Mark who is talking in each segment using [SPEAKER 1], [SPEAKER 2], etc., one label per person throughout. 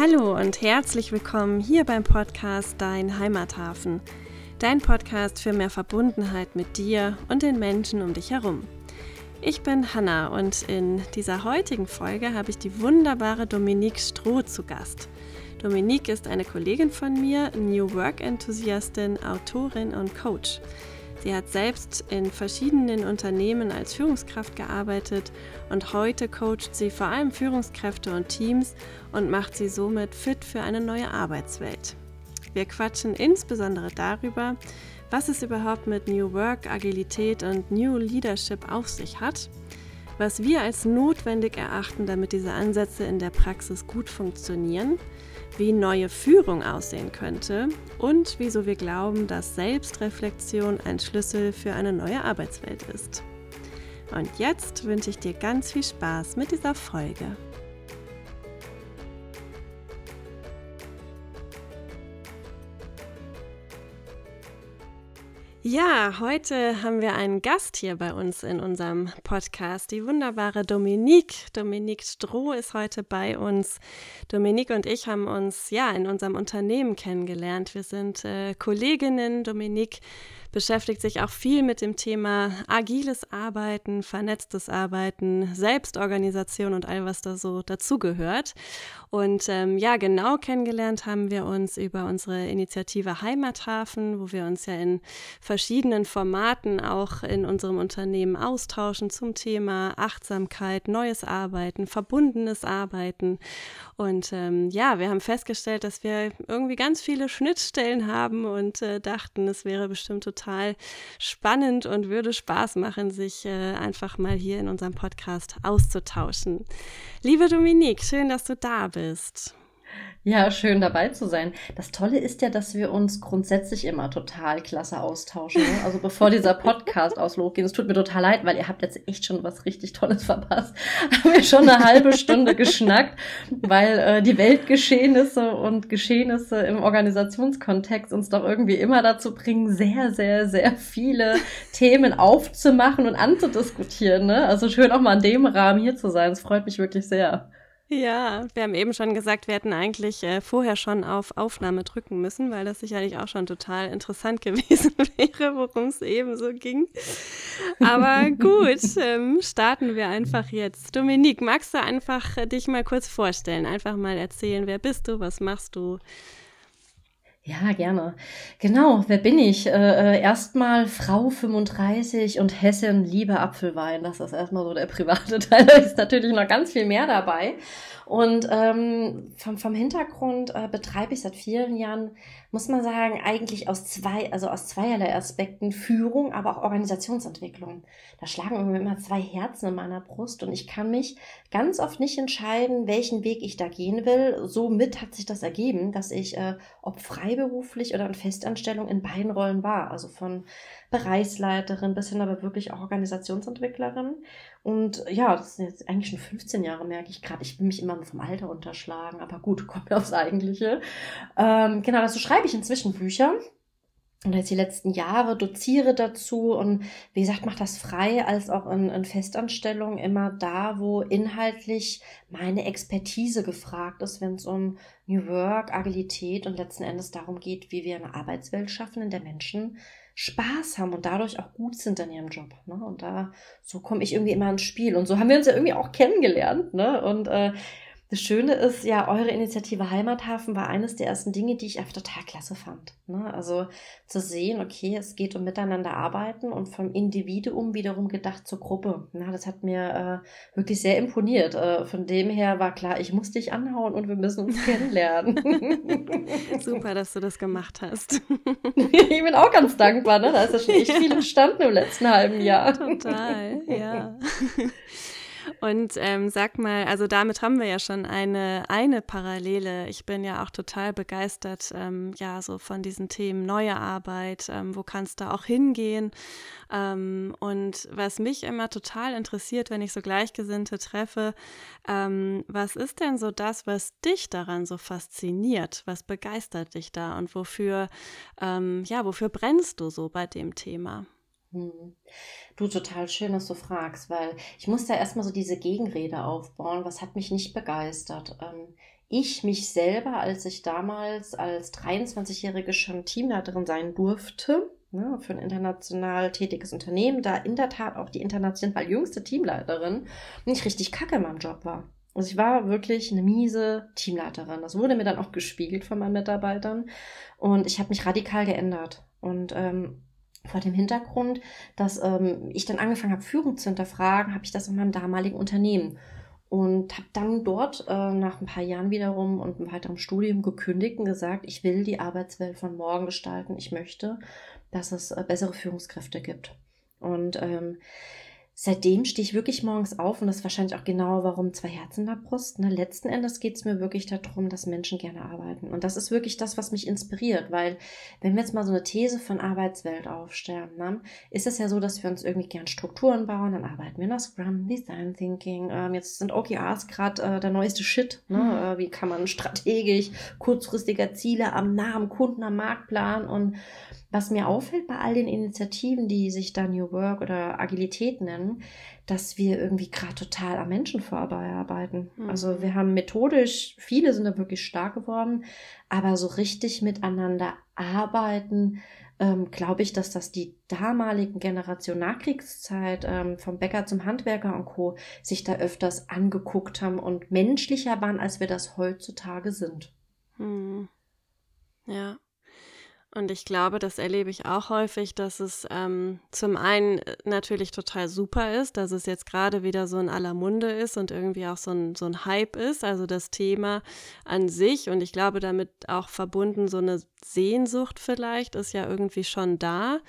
[SPEAKER 1] Hallo und herzlich willkommen hier beim Podcast Dein Heimathafen. Dein Podcast für mehr Verbundenheit mit dir und den Menschen um dich herum. Ich bin Hanna und in dieser heutigen Folge habe ich die wunderbare Dominique Stroh zu Gast. Dominique ist eine Kollegin von mir, New Work-Enthusiastin, Autorin und Coach. Sie hat selbst in verschiedenen Unternehmen als Führungskraft gearbeitet und heute coacht sie vor allem Führungskräfte und Teams und macht sie somit fit für eine neue Arbeitswelt. Wir quatschen insbesondere darüber, was es überhaupt mit New Work, Agilität und New Leadership auf sich hat, was wir als notwendig erachten, damit diese Ansätze in der Praxis gut funktionieren, wie neue Führung aussehen könnte und wieso wir glauben, dass Selbstreflexion ein Schlüssel für eine neue Arbeitswelt ist. Und jetzt wünsche ich dir ganz viel Spaß mit dieser Folge. Ja, heute haben wir einen Gast hier bei uns in unserem Podcast, die wunderbare Dominique. Dominique Stroh ist heute bei uns. Dominique und ich haben uns ja in unserem Unternehmen kennengelernt. Wir sind äh, Kolleginnen. Dominique beschäftigt sich auch viel mit dem Thema agiles Arbeiten, vernetztes Arbeiten, Selbstorganisation und all was da so dazugehört. Und ähm, ja, genau kennengelernt haben wir uns über unsere Initiative Heimathafen, wo wir uns ja in verschiedenen Formaten auch in unserem Unternehmen austauschen zum Thema Achtsamkeit, neues Arbeiten, verbundenes Arbeiten. Und ähm, ja, wir haben festgestellt, dass wir irgendwie ganz viele Schnittstellen haben und äh, dachten, es wäre bestimmt total spannend und würde Spaß machen, sich äh, einfach mal hier in unserem Podcast auszutauschen. Liebe Dominique, schön, dass du da bist.
[SPEAKER 2] Ja, schön dabei zu sein. Das Tolle ist ja, dass wir uns grundsätzlich immer total klasse austauschen. Ne? Also bevor dieser Podcast auslosgeht, es tut mir total leid, weil ihr habt jetzt echt schon was richtig Tolles verpasst. Haben wir schon eine halbe Stunde geschnackt, weil äh, die Weltgeschehnisse und Geschehnisse im Organisationskontext uns doch irgendwie immer dazu bringen, sehr, sehr, sehr viele Themen aufzumachen und anzudiskutieren. Ne? Also schön auch mal in dem Rahmen hier zu sein. Es freut mich wirklich sehr.
[SPEAKER 1] Ja, wir haben eben schon gesagt, wir hätten eigentlich äh, vorher schon auf Aufnahme drücken müssen, weil das sicherlich auch schon total interessant gewesen wäre, worum es eben so ging. Aber gut, ähm, starten wir einfach jetzt. Dominique, magst du einfach äh, dich mal kurz vorstellen? Einfach mal erzählen, wer bist du, was machst du?
[SPEAKER 2] Ja, gerne. Genau, wer bin ich? Äh, äh erstmal Frau 35 und Hessen, liebe Apfelwein. Das ist erstmal so der private Teil. Da ist natürlich noch ganz viel mehr dabei. Und ähm, vom, vom Hintergrund äh, betreibe ich seit vielen Jahren, muss man sagen, eigentlich aus zwei, also aus zweierlei Aspekten Führung, aber auch Organisationsentwicklung. Da schlagen irgendwie immer zwei Herzen in meiner Brust und ich kann mich ganz oft nicht entscheiden, welchen Weg ich da gehen will. Somit hat sich das ergeben, dass ich, äh, ob freiberuflich oder in Festanstellung, in beiden Rollen war. Also von Bereichsleiterin bis hin aber wirklich auch Organisationsentwicklerin. Und ja, das sind jetzt eigentlich schon 15 Jahre, merke ich gerade. Ich will mich immer vom Alter unterschlagen, aber gut, kommt aufs Eigentliche. Ähm, genau, dazu schreibe ich inzwischen Bücher. Und jetzt die letzten Jahre doziere dazu und wie gesagt, mache das frei als auch in, in Festanstellung immer da, wo inhaltlich meine Expertise gefragt ist, wenn es um New Work, Agilität und letzten Endes darum geht, wie wir eine Arbeitswelt schaffen, in der Menschen Spaß haben und dadurch auch gut sind in ihrem Job. Ne? Und da so komme ich irgendwie immer ins Spiel. Und so haben wir uns ja irgendwie auch kennengelernt. Ne? Und äh, das Schöne ist ja, eure Initiative Heimathafen war eines der ersten Dinge, die ich einfach total klasse fand. Ne? Also zu sehen, okay, es geht um miteinander arbeiten und vom Individuum wiederum gedacht zur Gruppe. Na, das hat mir äh, wirklich sehr imponiert. Äh, von dem her war klar, ich muss dich anhauen und wir müssen uns kennenlernen.
[SPEAKER 1] Super, dass du das gemacht hast.
[SPEAKER 2] ich bin auch ganz dankbar. Ne? Da ist ja schon echt viel entstanden im letzten halben Jahr.
[SPEAKER 1] Total, ja. Und ähm, sag mal, also damit haben wir ja schon eine, eine Parallele. Ich bin ja auch total begeistert, ähm, ja, so von diesen Themen neue Arbeit, ähm, wo kannst du auch hingehen? Ähm, und was mich immer total interessiert, wenn ich so Gleichgesinnte treffe, ähm, was ist denn so das, was dich daran so fasziniert? Was begeistert dich da und wofür, ähm, ja, wofür brennst du so bei dem Thema?
[SPEAKER 2] Hm. Du, total schön, dass du fragst, weil ich musste erstmal so diese Gegenrede aufbauen. Was hat mich nicht begeistert? Ähm, ich mich selber, als ich damals als 23-Jährige schon Teamleiterin sein durfte, ne, für ein international tätiges Unternehmen, da in der Tat auch die international jüngste Teamleiterin nicht richtig kacke in meinem Job war. Also ich war wirklich eine miese Teamleiterin. Das wurde mir dann auch gespiegelt von meinen Mitarbeitern. Und ich habe mich radikal geändert. Und ähm, vor dem Hintergrund, dass ähm, ich dann angefangen habe, Führung zu hinterfragen, habe ich das in meinem damaligen Unternehmen und habe dann dort äh, nach ein paar Jahren wiederum und einem weiteren Studium gekündigt und gesagt, ich will die Arbeitswelt von morgen gestalten. Ich möchte, dass es äh, bessere Führungskräfte gibt. Und ähm, seitdem stehe ich wirklich morgens auf und das ist wahrscheinlich auch genau, warum zwei Herzen in der Brust. Ne? Letzten Endes geht es mir wirklich darum, dass Menschen gerne arbeiten. Und das ist wirklich das, was mich inspiriert, weil wenn wir jetzt mal so eine These von Arbeitswelt aufstellen, ne, ist es ja so, dass wir uns irgendwie gern Strukturen bauen, dann arbeiten wir nach Scrum, Design Thinking. Ähm, jetzt sind OKRs gerade äh, der neueste Shit. Ne? Mhm. Äh, wie kann man strategisch kurzfristiger Ziele am nah am Kunden am Markt planen und was mir auffällt bei all den Initiativen, die sich da New Work oder Agilität nennen, dass wir irgendwie gerade total am Menschen vorarbeiten. Mhm. Also wir haben methodisch, viele sind da wirklich stark geworden, aber so richtig miteinander arbeiten, ähm, glaube ich, dass das die damaligen Generation Nachkriegszeit ähm, vom Bäcker zum Handwerker und Co. sich da öfters angeguckt haben und menschlicher waren, als wir das heutzutage sind.
[SPEAKER 1] Mhm. Ja. Und ich glaube, das erlebe ich auch häufig, dass es ähm, zum einen äh, natürlich total super ist, dass es jetzt gerade wieder so in aller Munde ist und irgendwie auch so ein, so ein Hype ist, also das Thema an sich. Und ich glaube, damit auch verbunden so eine Sehnsucht vielleicht ist ja irgendwie schon da.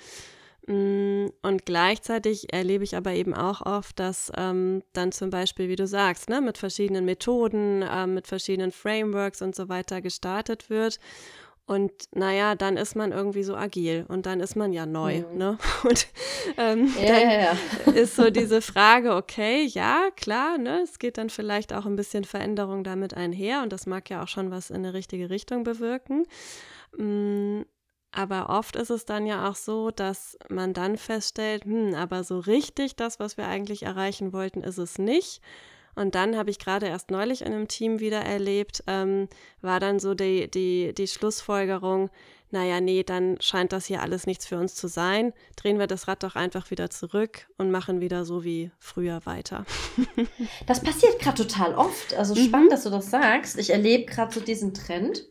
[SPEAKER 1] Mm, und gleichzeitig erlebe ich aber eben auch oft, dass ähm, dann zum Beispiel, wie du sagst, ne, mit verschiedenen Methoden, äh, mit verschiedenen Frameworks und so weiter gestartet wird. Und naja, dann ist man irgendwie so agil und dann ist man ja neu. Mhm. Ne? Und ähm, ja, dann ja, ja. ist so diese Frage, okay, ja, klar, ne, es geht dann vielleicht auch ein bisschen Veränderung damit einher und das mag ja auch schon was in eine richtige Richtung bewirken. Mm, aber oft ist es dann ja auch so, dass man dann feststellt, hm, aber so richtig das, was wir eigentlich erreichen wollten, ist es nicht. Und dann habe ich gerade erst neulich in einem Team wieder erlebt, ähm, war dann so die, die, die Schlussfolgerung, naja, nee, dann scheint das hier alles nichts für uns zu sein. Drehen wir das Rad doch einfach wieder zurück und machen wieder so wie früher weiter.
[SPEAKER 2] das passiert gerade total oft. Also mhm. spannend, mhm. dass du das sagst. Ich erlebe gerade so diesen Trend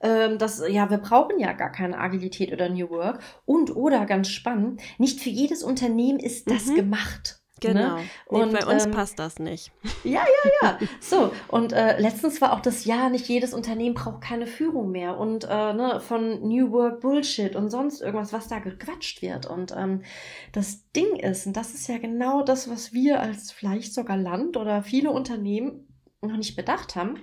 [SPEAKER 2] ähm, dass, ja, wir brauchen ja gar keine Agilität oder New Work. Und, oder ganz spannend, nicht für jedes Unternehmen ist das mhm. gemacht.
[SPEAKER 1] Ne? Genau. Ne? Und nee, bei uns ähm, passt das nicht.
[SPEAKER 2] Ja, ja, ja. So, und äh, letztens war auch das Ja, nicht jedes Unternehmen braucht keine Führung mehr und äh, ne, von New Work Bullshit und sonst irgendwas, was da gequatscht wird. Und ähm, das Ding ist, und das ist ja genau das, was wir als vielleicht sogar Land oder viele Unternehmen noch nicht bedacht haben.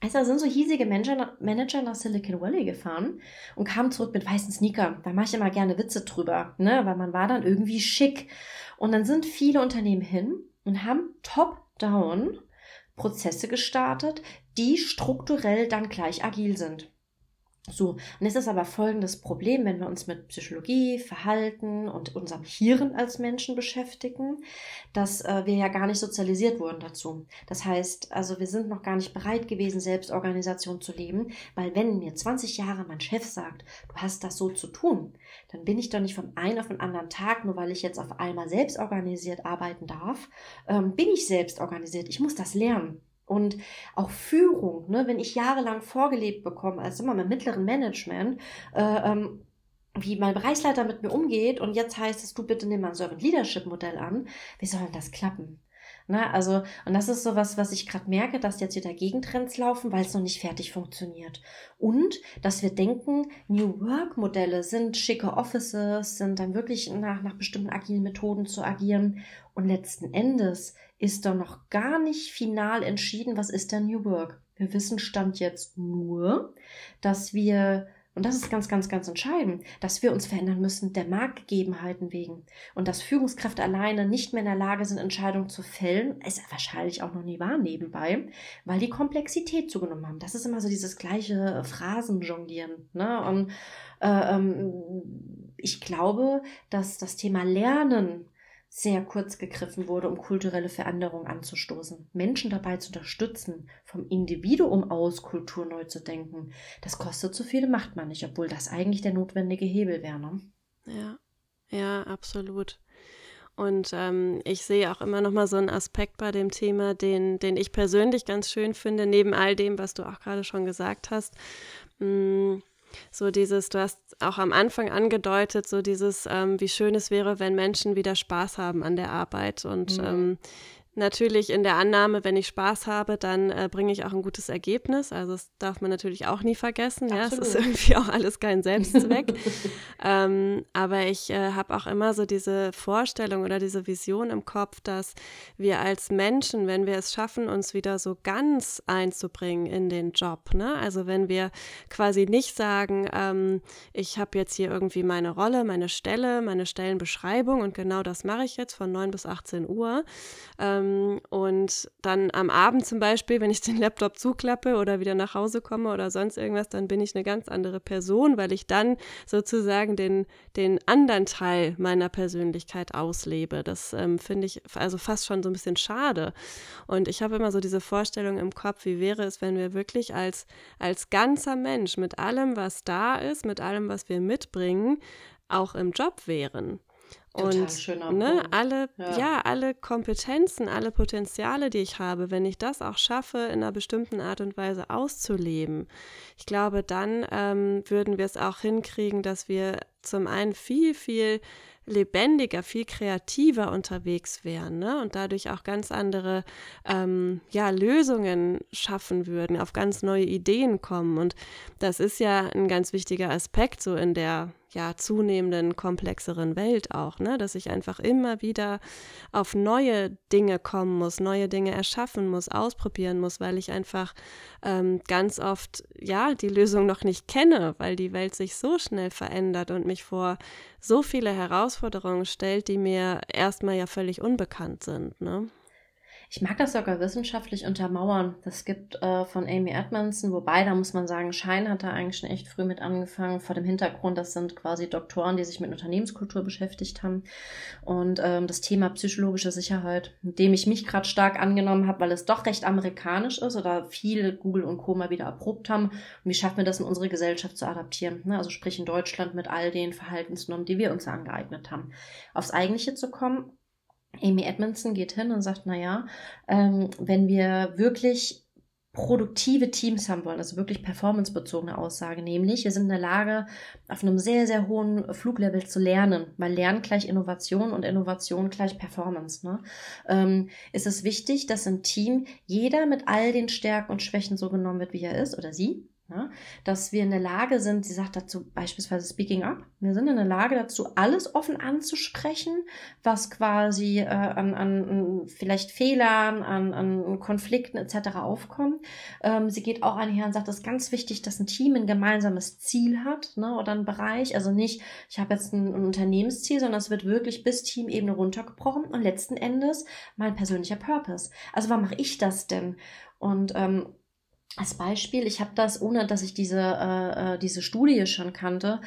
[SPEAKER 2] Also da sind so hiesige Manager, Manager nach Silicon Valley gefahren und kamen zurück mit weißen Sneaker. Da mache ich immer gerne Witze drüber, ne? Weil man war dann irgendwie schick. Und dann sind viele Unternehmen hin und haben top-down Prozesse gestartet, die strukturell dann gleich agil sind. So, und es ist aber folgendes Problem, wenn wir uns mit Psychologie, Verhalten und unserem Hirn als Menschen beschäftigen, dass äh, wir ja gar nicht sozialisiert wurden dazu. Das heißt, also wir sind noch gar nicht bereit gewesen, Selbstorganisation zu leben, weil wenn mir 20 Jahre mein Chef sagt, du hast das so zu tun, dann bin ich doch nicht von einem auf den anderen Tag, nur weil ich jetzt auf einmal selbstorganisiert arbeiten darf, ähm, bin ich selbstorganisiert. Ich muss das lernen. Und auch Führung, ne, wenn ich jahrelang vorgelebt bekomme, als immer im mittleren Management, äh, ähm, wie mein Bereichsleiter mit mir umgeht und jetzt heißt es, du bitte nimm mal ein Servant Leadership Modell an, wie soll denn das klappen? Na, also, und das ist so was, was ich gerade merke, dass jetzt wieder Gegentrends laufen, weil es noch nicht fertig funktioniert. Und, dass wir denken, New Work Modelle sind schicke Offices, sind dann wirklich nach, nach bestimmten agilen Methoden zu agieren. Und letzten Endes ist da noch gar nicht final entschieden, was ist der New Work. Wir wissen Stand jetzt nur, dass wir, und das ist ganz, ganz, ganz entscheidend, dass wir uns verändern müssen der Marktgegebenheiten wegen. Und dass Führungskräfte alleine nicht mehr in der Lage sind, Entscheidungen zu fällen, ist wahrscheinlich auch noch nie wahr nebenbei, weil die Komplexität zugenommen haben. Das ist immer so dieses gleiche Phrasenjonglieren. Ne? Und äh, ähm, ich glaube, dass das Thema Lernen sehr kurz gegriffen wurde, um kulturelle Veränderungen anzustoßen. Menschen dabei zu unterstützen, vom Individuum aus Kultur neu zu denken, das kostet zu viel, macht man nicht, obwohl das eigentlich der notwendige Hebel wäre. Ne?
[SPEAKER 1] Ja, ja, absolut. Und ähm, ich sehe auch immer noch mal so einen Aspekt bei dem Thema, den, den ich persönlich ganz schön finde, neben all dem, was du auch gerade schon gesagt hast. Mh, mm, so dieses, du hast auch am Anfang angedeutet, so dieses, ähm, wie schön es wäre, wenn Menschen wieder Spaß haben an der Arbeit. Und mhm. ähm, natürlich in der Annahme, wenn ich Spaß habe, dann äh, bringe ich auch ein gutes Ergebnis. Also das darf man natürlich auch nie vergessen. Ja, es ist irgendwie auch alles kein Selbstzweck. ähm, aber ich äh, habe auch immer so diese Vorstellung oder diese Vision im Kopf, dass wir als Menschen, wenn wir es schaffen, uns wieder so ganz einzubringen in den Job, ne? also wenn wir quasi nicht sagen, ähm, ich habe jetzt hier irgendwie meine Rolle, meine Stelle, meine Stellenbeschreibung und genau das mache ich jetzt von 9 bis 18 Uhr. Ähm, ähm, und dann am Abend zum Beispiel, wenn ich den Laptop zuklappe oder wieder nach Hause komme oder sonst irgendwas, dann bin ich eine ganz andere Person, weil ich dann sozusagen den, den anderen Teil meiner Persönlichkeit auslebe. Das ähm, finde ich also fast schon so ein bisschen schade. Und ich habe immer so diese Vorstellung im Kopf, wie wäre es, wenn wir wirklich als, als ganzer Mensch mit allem, was da ist, mit allem, was wir mitbringen, auch im Job wären. Und ne, alle, ja. ja. alle Kompetenzen, alle Potenziale, die ich habe, wenn ich das auch schaffe, in einer bestimmten Art und Weise auszuleben, ich glaube, dann ähm, würden wir es auch hinkriegen, dass wir zum einen viel, viel lebendiger, viel kreativer unterwegs wären ne? und dadurch auch ganz andere ähm, ja, Lösungen schaffen würden, auf ganz neue Ideen kommen. Und das ist ja ein ganz wichtiger Aspekt so in der ja zunehmenden komplexeren Welt auch, ne, dass ich einfach immer wieder auf neue Dinge kommen muss, neue Dinge erschaffen muss, ausprobieren muss, weil ich einfach ähm, ganz oft ja die Lösung noch nicht kenne, weil die Welt sich so schnell verändert und mich vor so viele Herausforderungen stellt, die mir erstmal ja völlig unbekannt sind, ne?
[SPEAKER 2] Ich mag das sogar wissenschaftlich untermauern. Das gibt äh, von Amy Edmondson, wobei, da muss man sagen, Schein hat da eigentlich schon echt früh mit angefangen, vor dem Hintergrund, das sind quasi Doktoren, die sich mit Unternehmenskultur beschäftigt haben. Und ähm, das Thema psychologische Sicherheit, dem ich mich gerade stark angenommen habe, weil es doch recht amerikanisch ist oder viele Google und Co. mal wieder erprobt haben. Und wie schaffen wir das in unsere Gesellschaft zu adaptieren? Ne? Also sprich in Deutschland mit all den Verhaltensnormen, die wir uns angeeignet haben. Aufs Eigentliche zu kommen, Amy Edmondson geht hin und sagt, naja, ähm, wenn wir wirklich produktive Teams haben wollen, also wirklich performancebezogene Aussage, nämlich wir sind in der Lage, auf einem sehr, sehr hohen Fluglevel zu lernen, weil Lernen gleich Innovation und Innovation gleich Performance. Ne? Ähm, ist es wichtig, dass im Team jeder mit all den Stärken und Schwächen so genommen wird, wie er ist oder sie, Ne? Dass wir in der Lage sind, sie sagt dazu beispielsweise Speaking Up, wir sind in der Lage dazu, alles offen anzusprechen, was quasi äh, an, an vielleicht Fehlern, an, an Konflikten etc. aufkommt. Ähm, sie geht auch einher und sagt, es ist ganz wichtig, dass ein Team ein gemeinsames Ziel hat ne? oder ein Bereich. Also nicht, ich habe jetzt ein, ein Unternehmensziel, sondern es wird wirklich bis Teamebene runtergebrochen und letzten Endes mein persönlicher Purpose. Also wann mache ich das denn? Und ähm, als Beispiel, ich habe das, ohne dass ich diese, äh, äh, diese Studie schon kannte,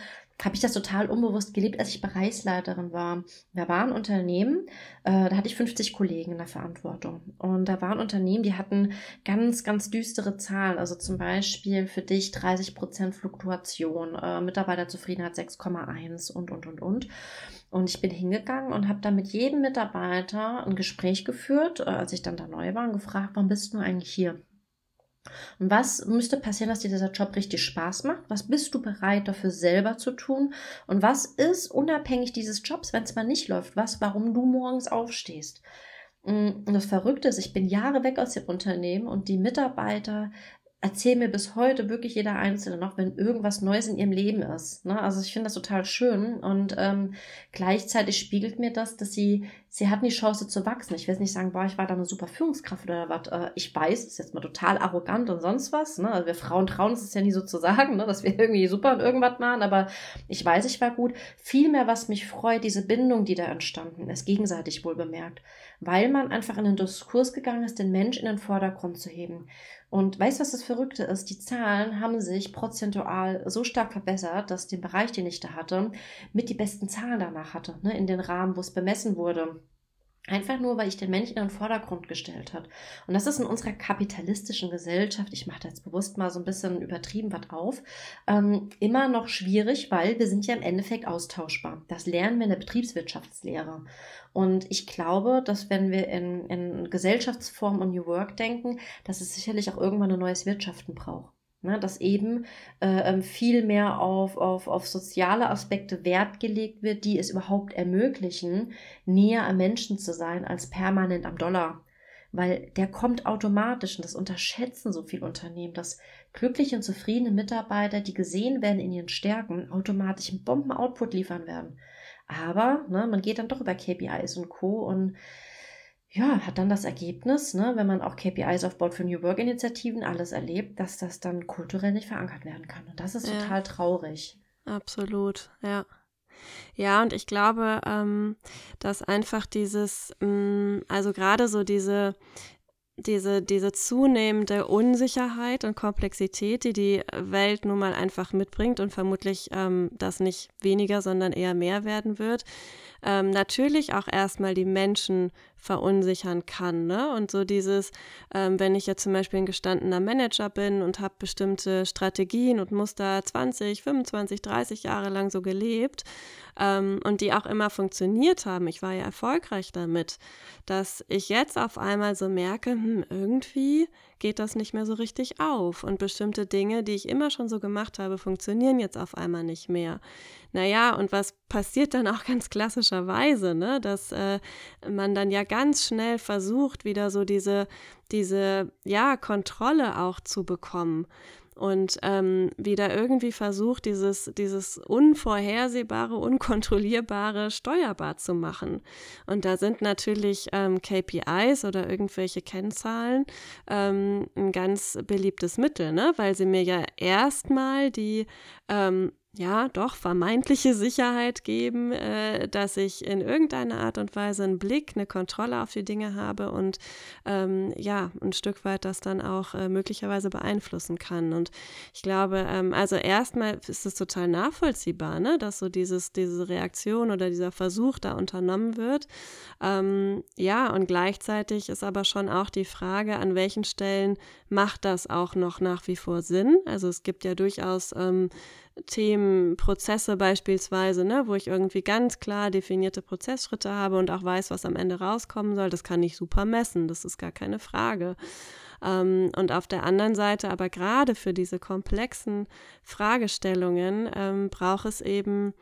[SPEAKER 2] habe ich das total unbewusst gelebt, als ich Bereichsleiterin war. Da war ein Unternehmen, äh, da hatte ich 50 Kollegen in der Verantwortung. Und da waren Unternehmen, die hatten ganz, ganz düstere Zahlen. Also zum Beispiel für dich 30 Prozent Fluktuation, äh, Mitarbeiterzufriedenheit 6,1 und, und, und, und. Und ich bin hingegangen und habe dann mit jedem Mitarbeiter ein Gespräch geführt, äh, als ich dann da neu war und gefragt, warum bist du eigentlich hier? Und was müsste passieren, dass dir dieser Job richtig Spaß macht? Was bist du bereit dafür selber zu tun? Und was ist unabhängig dieses Jobs, wenn es mal nicht läuft? Was, warum du morgens aufstehst? Mm, und das Verrückte ist, ich bin Jahre weg aus dem Unternehmen und die Mitarbeiter erzählen mir bis heute wirklich jeder Einzelne noch, wenn irgendwas Neues in ihrem Leben ist. Ne? Also ich finde das total schön und ähm, gleichzeitig spiegelt mir das, dass sie sie hatten die Chance zu wachsen. Ich will nicht sagen, boah, ich war da eine super Führungskraft oder was. Äh, ich weiß, das ist jetzt mal total arrogant und sonst was. Ne? Also wir Frauen trauen es ja nie so zu sagen, ne? dass wir irgendwie super und irgendwas machen, aber ich weiß, ich war gut. Vielmehr, was mich freut, diese Bindung, die da entstanden ist, gegenseitig wohl bemerkt, weil man einfach in den Diskurs gegangen ist, den Mensch in den Vordergrund zu heben. Und weißt du, was das Verrückte ist? Die Zahlen haben sich prozentual so stark verbessert, dass den Bereich, den ich da hatte, mit die besten Zahlen danach hatte, ne? in den Rahmen, wo es bemessen wurde. Einfach nur, weil ich den Menschen in den Vordergrund gestellt hat. Und das ist in unserer kapitalistischen Gesellschaft, ich mache da jetzt bewusst mal so ein bisschen übertrieben was auf, ähm, immer noch schwierig, weil wir sind ja im Endeffekt austauschbar. Das lernen wir in der Betriebswirtschaftslehre. Und ich glaube, dass wenn wir in, in Gesellschaftsform und New Work denken, dass es sicherlich auch irgendwann ein neues Wirtschaften braucht. Ne, dass eben äh, ähm, viel mehr auf, auf, auf soziale Aspekte Wert gelegt wird, die es überhaupt ermöglichen, näher am Menschen zu sein als permanent am Dollar. Weil der kommt automatisch und das unterschätzen so viele Unternehmen, dass glückliche und zufriedene Mitarbeiter, die gesehen werden in ihren Stärken, automatisch einen Bomben-Output liefern werden. Aber ne, man geht dann doch über KPIs und Co. und ja, hat dann das Ergebnis, ne, wenn man auch KPIs aufbaut für New Work-Initiativen, alles erlebt, dass das dann kulturell nicht verankert werden kann. Und das ist ja. total traurig.
[SPEAKER 1] Absolut, ja. Ja, und ich glaube, ähm, dass einfach dieses, mh, mm, also gerade so diese, diese, diese zunehmende Unsicherheit und Komplexität, die die Welt nun mal einfach mitbringt und vermutlich ähm, das nicht weniger, sondern eher mehr werden wird, ähm, natürlich auch erstmal die Menschen verunsichern kann. Ne? Und so dieses, ähm, wenn ich jetzt zum Beispiel ein gestandener Manager bin und habe bestimmte Strategien und Muster 20, 25, 30 Jahre lang so gelebt ähm, und die auch immer funktioniert haben, ich war ja erfolgreich damit, dass ich jetzt auf einmal so merke, hm, irgendwie geht das nicht mehr so richtig auf und bestimmte Dinge, die ich immer schon so gemacht habe, funktionieren jetzt auf einmal nicht mehr. Naja, und was passiert dann auch ganz klassischerweise, ne? dass äh, man dann ja ganz schnell versucht, wieder so diese, diese, ja, Kontrolle auch zu bekommen und ähm, wieder irgendwie versucht, dieses, dieses Unvorhersehbare, Unkontrollierbare steuerbar zu machen. Und da sind natürlich ähm, KPIs oder irgendwelche Kennzahlen ähm, ein ganz beliebtes Mittel, ne? weil sie mir ja erstmal die ähm, ja, doch vermeintliche Sicherheit geben, äh, dass ich in irgendeiner Art und Weise einen Blick, eine Kontrolle auf die Dinge habe und ähm, ja, ein Stück weit das dann auch äh, möglicherweise beeinflussen kann. Und ich glaube, ähm, also erstmal ist es total nachvollziehbar, ne, dass so dieses, diese Reaktion oder dieser Versuch da unternommen wird. Ähm, ja, und gleichzeitig ist aber schon auch die Frage, an welchen Stellen macht das auch noch nach wie vor Sinn? Also es gibt ja durchaus ähm, Themen, Prozesse beispielsweise, ne, wo ich irgendwie ganz klar definierte Prozessschritte habe und auch weiß, was am Ende rauskommen soll, das kann ich super messen, das ist gar keine Frage. Ähm, und auf der anderen Seite aber gerade für diese komplexen Fragestellungen ähm, braucht es eben,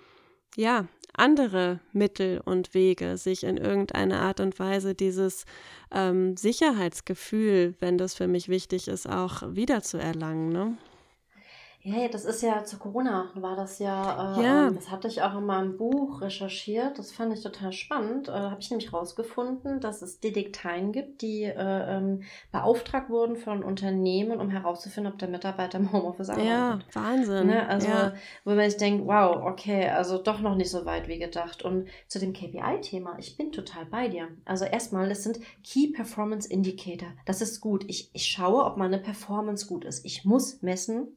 [SPEAKER 1] ja, andere Mittel und Wege, sich in irgendeiner Art und Weise dieses ähm, Sicherheitsgefühl, wenn das für mich wichtig ist, auch wiederzuerlangen. Ne?
[SPEAKER 2] Ja, das ist ja zu Corona war das ja, äh, ja. Ähm, das hatte ich auch in meinem Buch recherchiert. Das fand ich total spannend. Äh, da habe ich nämlich rausgefunden, dass es Detekteien gibt, die äh, ähm, beauftragt wurden von Unternehmen, um herauszufinden, ob der Mitarbeiter im Homeoffice arbeitet.
[SPEAKER 1] Ja, Wahnsinn.
[SPEAKER 2] Ne? Also, ja. wo man sich denkt, wow, okay, also doch noch nicht so weit wie gedacht. Und zu dem KPI-Thema, ich bin total bei dir. Also erstmal, das sind Key Performance Indicator. Das ist gut. Ich, ich schaue, ob meine Performance gut ist. Ich muss messen,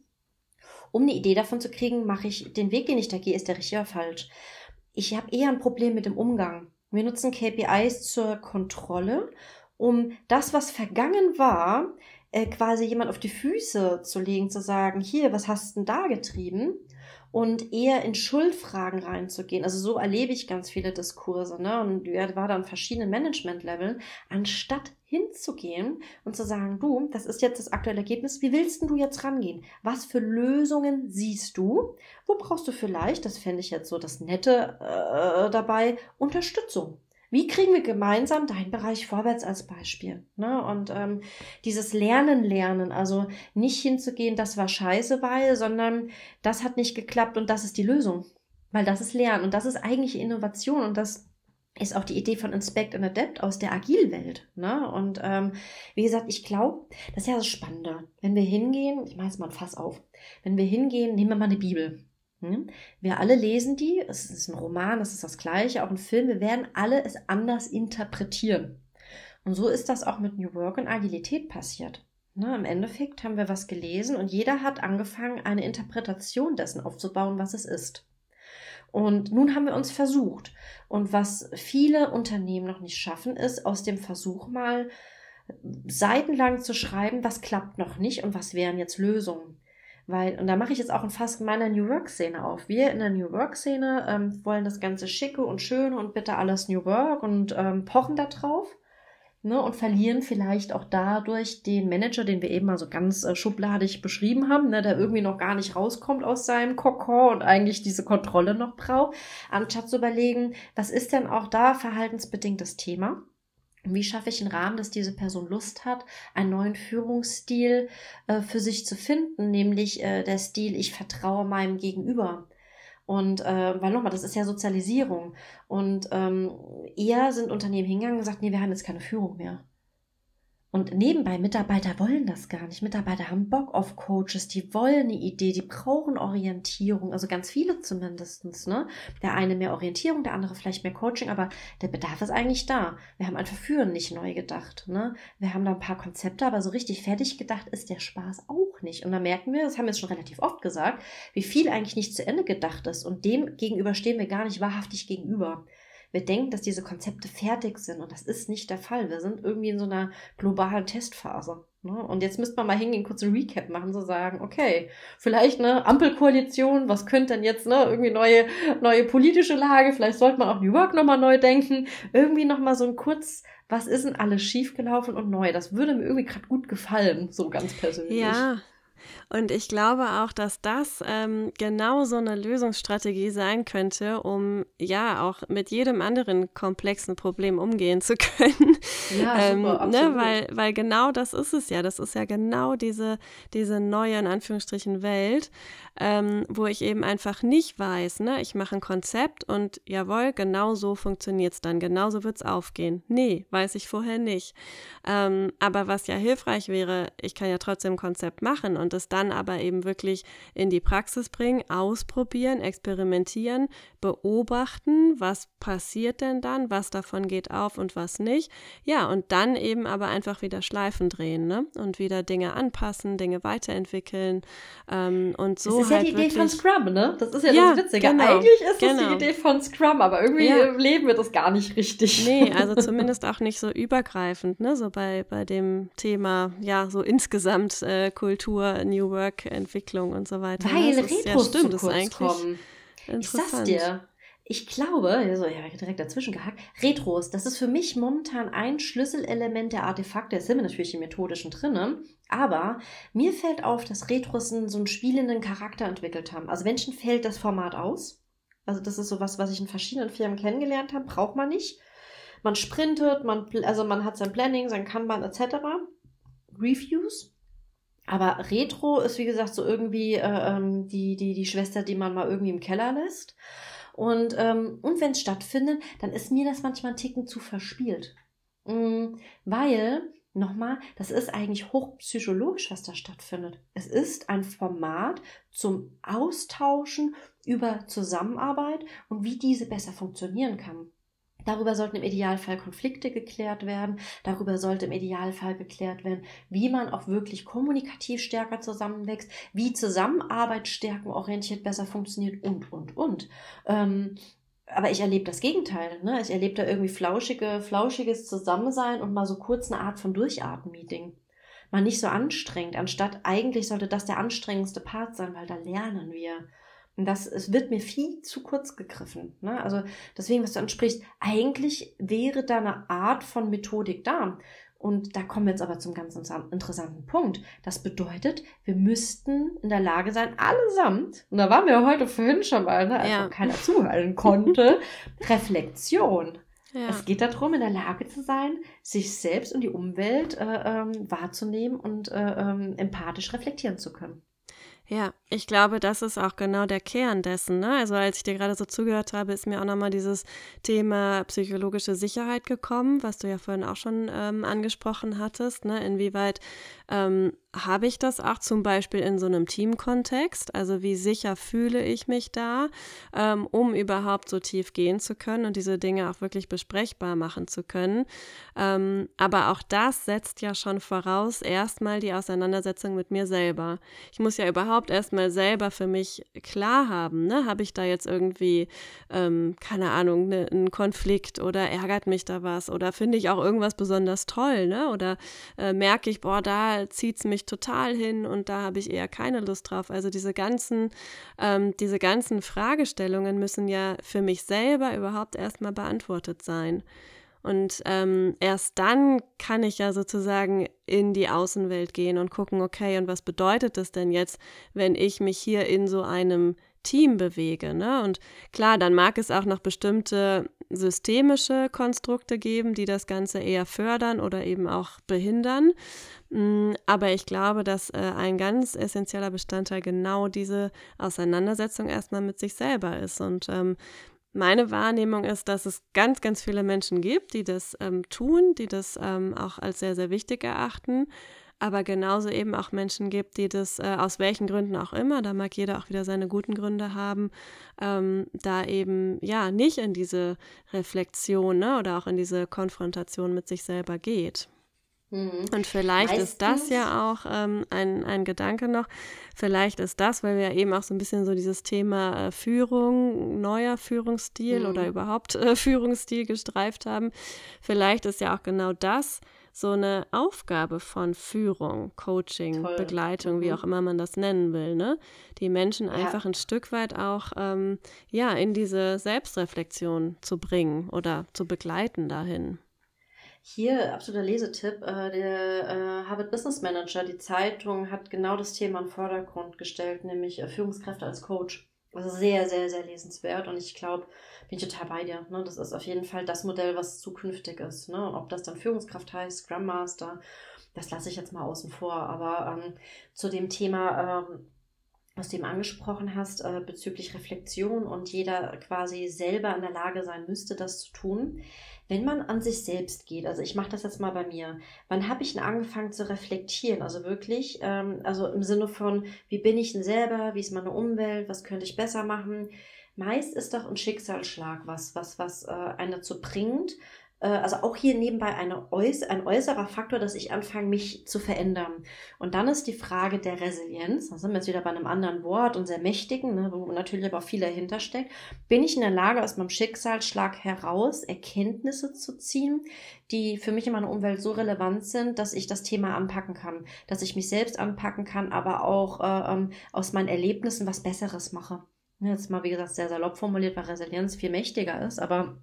[SPEAKER 2] um eine Idee davon zu kriegen, mache ich den Weg, den ich da gehe, ist der richtig oder falsch. Ich habe eher ein Problem mit dem Umgang. Wir nutzen KPIs zur Kontrolle, um das, was vergangen war, äh, quasi jemand auf die Füße zu legen, zu sagen, hier, was hast denn da getrieben? Und eher in Schuldfragen reinzugehen. Also so erlebe ich ganz viele Diskurse, ne? Und er war dann verschiedene Management-Leveln, anstatt hinzugehen und zu sagen, du, das ist jetzt das aktuelle Ergebnis, wie willst du jetzt rangehen? Was für Lösungen siehst du? Wo brauchst du vielleicht, das fände ich jetzt so das Nette äh, dabei, Unterstützung? Wie kriegen wir gemeinsam deinen Bereich vorwärts als Beispiel? Ne? Und ähm, dieses Lernen, Lernen, also nicht hinzugehen, das war scheiße, weil, sondern das hat nicht geklappt und das ist die Lösung. Weil das ist Lernen und das ist eigentlich Innovation und das ist auch die Idee von Inspect and Adapt aus der Agilwelt. Ne? Und ähm, wie gesagt, ich glaube, das ist ja das Spannende. Wenn wir hingehen, ich mache jetzt mal ein Fass auf, wenn wir hingehen, nehmen wir mal eine Bibel. Hm? Wir alle lesen die, es ist ein Roman, es ist das gleiche, auch ein Film, wir werden alle es anders interpretieren. Und so ist das auch mit New Work und Agilität passiert. Ne, Im Endeffekt haben wir was gelesen und jeder hat angefangen, eine Interpretation dessen aufzubauen, was es ist. Und nun haben wir uns versucht. Und was viele Unternehmen noch nicht schaffen, ist aus dem Versuch mal seitenlang zu schreiben, was klappt noch nicht und was wären jetzt Lösungen. Weil, und da mache ich jetzt auch ein Fass meiner New Work-Szene auf. Wir in der New Work-Szene ähm, wollen das Ganze schicke und schöne und bitte alles New Work und ähm, pochen da drauf. Ne, und verlieren vielleicht auch dadurch den Manager, den wir eben mal so ganz äh, schubladig beschrieben haben, ne, der irgendwie noch gar nicht rauskommt aus seinem Kokon und eigentlich diese Kontrolle noch braucht, anstatt zu überlegen, was ist denn auch da verhaltensbedingtes Thema? Wie schaffe ich einen Rahmen, dass diese Person Lust hat, einen neuen Führungsstil äh, für sich zu finden, nämlich äh, der Stil, ich vertraue meinem Gegenüber. Und äh, weil nochmal, das ist ja Sozialisierung. Und ähm, eher sind Unternehmen hingegangen und gesagt, nee, wir haben jetzt keine Führung mehr. Und nebenbei, Mitarbeiter wollen das gar nicht. Mitarbeiter haben Bock auf Coaches, die wollen eine Idee, die brauchen Orientierung, also ganz viele zumindestens. Ne? Der eine mehr Orientierung, der andere vielleicht mehr Coaching, aber der Bedarf ist eigentlich da. Wir haben einfach Führen nicht neu gedacht. Ne? Wir haben da ein paar Konzepte, aber so richtig fertig gedacht ist der Spaß auch nicht. Und da merken wir, das haben wir jetzt schon relativ oft gesagt, wie viel eigentlich nicht zu Ende gedacht ist. Und dem gegenüber stehen wir gar nicht wahrhaftig gegenüber. Wir denken, dass diese Konzepte fertig sind und das ist nicht der Fall. Wir sind irgendwie in so einer globalen Testphase. Ne? Und jetzt müsste man mal hingehen, kurz ein Recap machen, so sagen, okay, vielleicht eine Ampelkoalition, was könnte denn jetzt, ne, irgendwie neue, neue politische Lage, vielleicht sollte man auch New York nochmal neu denken, irgendwie nochmal so ein kurz, was ist denn alles schiefgelaufen und neu? Das würde mir irgendwie gerade gut gefallen, so ganz persönlich.
[SPEAKER 1] Ja, und ich glaube auch, dass das ähm, genau so eine Lösungsstrategie sein könnte, um ja auch mit jedem anderen komplexen Problem umgehen zu können. Ja, ähm, super, ne, weil, weil genau das ist es ja. Das ist ja genau diese, diese neue, in Anführungsstrichen, Welt, ähm, wo ich eben einfach nicht weiß, ne, ich mache ein Konzept und jawohl, genau so funktioniert es dann, genau so wird es aufgehen. Nee, weiß ich vorher nicht. Ähm, aber was ja hilfreich wäre, ich kann ja trotzdem ein Konzept machen und es dann aber eben wirklich in die Praxis bringen, ausprobieren, experimentieren, beobachten, was passiert denn dann, was davon geht auf und was nicht. Ja, und dann eben aber einfach wieder Schleifen drehen ne? und wieder Dinge anpassen, Dinge weiterentwickeln ähm, und so
[SPEAKER 2] ist halt ja die Idee von Scrum, ne? Das ist ja, ja das Witzige. Genau, Eigentlich ist genau. das die genau. Idee von Scrum, aber irgendwie ja. leben wir das gar nicht richtig.
[SPEAKER 1] Nee, also zumindest auch nicht so übergreifend, ne? So bei, bei dem Thema, ja, so insgesamt äh, Kultur, New Work, Entwicklung und so weiter.
[SPEAKER 2] Ne? Weil ne? Retros ja, stimmt, zu kurz ist kommen. Ich sag's dir. Ich glaube, also ja, direkt dazwischen gehackt, Retros, das ist für mich momentan ein Schlüsselelement der Artefakte. Es sind wir natürlich im Methodischen drinnen, aber mir fällt auf, dass Retros so einen spielenden Charakter entwickelt haben. Also Menschen fällt das Format aus. Also das ist so was, was ich in verschiedenen Firmen kennengelernt habe, braucht man nicht. Man sprintet, man, also man hat sein Planning, sein Kanban etc. Reviews. Aber Retro ist wie gesagt so irgendwie äh, ähm, die, die, die Schwester, die man mal irgendwie im Keller lässt. Und, ähm, und wenn es stattfindet, dann ist mir das manchmal ein Ticken zu verspielt. Mhm, weil Nochmal, das ist eigentlich hochpsychologisch, was da stattfindet. Es ist ein Format zum Austauschen über Zusammenarbeit und wie diese besser funktionieren kann. Darüber sollten im Idealfall Konflikte geklärt werden. Darüber sollte im Idealfall geklärt werden, wie man auch wirklich kommunikativ stärker zusammenwächst, wie Zusammenarbeit stärkenorientiert besser funktioniert und, und, und. Ähm, aber ich erlebe das Gegenteil. Ne? Ich erlebe da irgendwie flauschige, flauschiges Zusammensein und mal so kurz eine Art von Durchatmen-Meeting. Mal nicht so anstrengend, anstatt eigentlich sollte das der anstrengendste Part sein, weil da lernen wir. Und das, es wird mir viel zu kurz gegriffen. Ne? Also deswegen, was du ansprichst, eigentlich wäre da eine Art von Methodik da. Und da kommen wir jetzt aber zum ganz interessanten Punkt. Das bedeutet, wir müssten in der Lage sein, allesamt, und da waren wir heute vorhin schon mal, ne, als ja. keiner zuhören konnte, Reflexion. Ja. Es geht darum, in der Lage zu sein, sich selbst und die Umwelt äh, ähm, wahrzunehmen und äh, ähm, empathisch reflektieren zu können.
[SPEAKER 1] Ja, ich glaube, das ist auch genau der Kern dessen. Ne? Also als ich dir gerade so zugehört habe, ist mir auch nochmal dieses Thema psychologische Sicherheit gekommen, was du ja vorhin auch schon ähm, angesprochen hattest. Ne? Inwieweit ähm, habe ich das auch zum Beispiel in so einem Teamkontext? Also wie sicher fühle ich mich da, ähm, um überhaupt so tief gehen zu können und diese Dinge auch wirklich besprechbar machen zu können? Ähm, aber auch das setzt ja schon voraus erstmal die Auseinandersetzung mit mir selber. Ich muss ja überhaupt erstmal selber für mich klar haben, ne? Habe ich da jetzt irgendwie, ähm, keine Ahnung, ne, einen Konflikt oder ärgert mich da was oder finde ich auch irgendwas besonders toll, ne? Oder äh, merke ich, boah, da zieht es mich total hin und da habe ich eher keine Lust drauf. Also diese ganzen, ähm, diese ganzen Fragestellungen müssen ja für mich selber überhaupt erstmal beantwortet sein. Und ähm, erst dann kann ich ja sozusagen in die Außenwelt gehen und gucken, okay, und was bedeutet das denn jetzt, wenn ich mich hier in so einem Team bewege. Ne? Und klar, dann mag es auch noch bestimmte systemische Konstrukte geben, die das Ganze eher fördern oder eben auch behindern. Mm, aber ich glaube, dass äh, ein ganz essentieller Bestandteil genau diese Auseinandersetzung erstmal mit sich selber ist. Und ähm, meine Wahrnehmung ist, dass es ganz, ganz viele Menschen gibt, die das ähm, tun, die das ähm, auch als sehr, sehr wichtig erachten aber genauso eben auch Menschen gibt, die das äh, aus welchen Gründen auch immer, da mag jeder auch wieder seine guten Gründe haben, ähm, da eben ja nicht in diese Reflexion ne, oder auch in diese Konfrontation mit sich selber geht. Mhm. Und vielleicht Meistens. ist das ja auch ähm, ein, ein Gedanke noch. Vielleicht ist das, weil wir ja eben auch so ein bisschen so dieses Thema äh, Führung, neuer Führungsstil mhm. oder überhaupt äh, Führungsstil gestreift haben. Vielleicht ist ja auch genau das, so eine Aufgabe von Führung, Coaching, Toll. Begleitung, mhm. wie auch immer man das nennen will, ne? Die Menschen ja. einfach ein Stück weit auch ähm, ja in diese Selbstreflexion zu bringen oder zu begleiten dahin.
[SPEAKER 2] Hier, absoluter Lesetipp, äh, der äh, Harvard Business Manager, die Zeitung, hat genau das Thema in den Vordergrund gestellt, nämlich äh, Führungskräfte als Coach. Also sehr, sehr, sehr lesenswert und ich glaube, bin ich total bei dir. Ne? Das ist auf jeden Fall das Modell, was zukünftig ist. Ne? Ob das dann Führungskraft heißt, Scrum Master, das lasse ich jetzt mal außen vor. Aber ähm, zu dem Thema, ähm, was du eben angesprochen hast, äh, bezüglich Reflexion und jeder quasi selber in der Lage sein müsste, das zu tun. Wenn man an sich selbst geht, also ich mache das jetzt mal bei mir, wann habe ich denn angefangen zu reflektieren? Also wirklich, ähm, also im Sinne von, wie bin ich denn selber, wie ist meine Umwelt, was könnte ich besser machen? Meist ist doch ein Schicksalsschlag was, was, was äh, einen dazu bringt, also auch hier nebenbei äuß ein äußerer Faktor, dass ich anfange, mich zu verändern. Und dann ist die Frage der Resilienz, da sind wir jetzt wieder bei einem anderen Wort und sehr mächtigen, ne, wo natürlich aber auch viel dahinter steckt. Bin ich in der Lage, aus meinem Schicksalsschlag heraus Erkenntnisse zu ziehen, die für mich in meiner Umwelt so relevant sind, dass ich das Thema anpacken kann, dass ich mich selbst anpacken kann, aber auch äh, ähm, aus meinen Erlebnissen was Besseres mache. Jetzt mal, wie gesagt, sehr salopp formuliert, weil Resilienz viel mächtiger ist, aber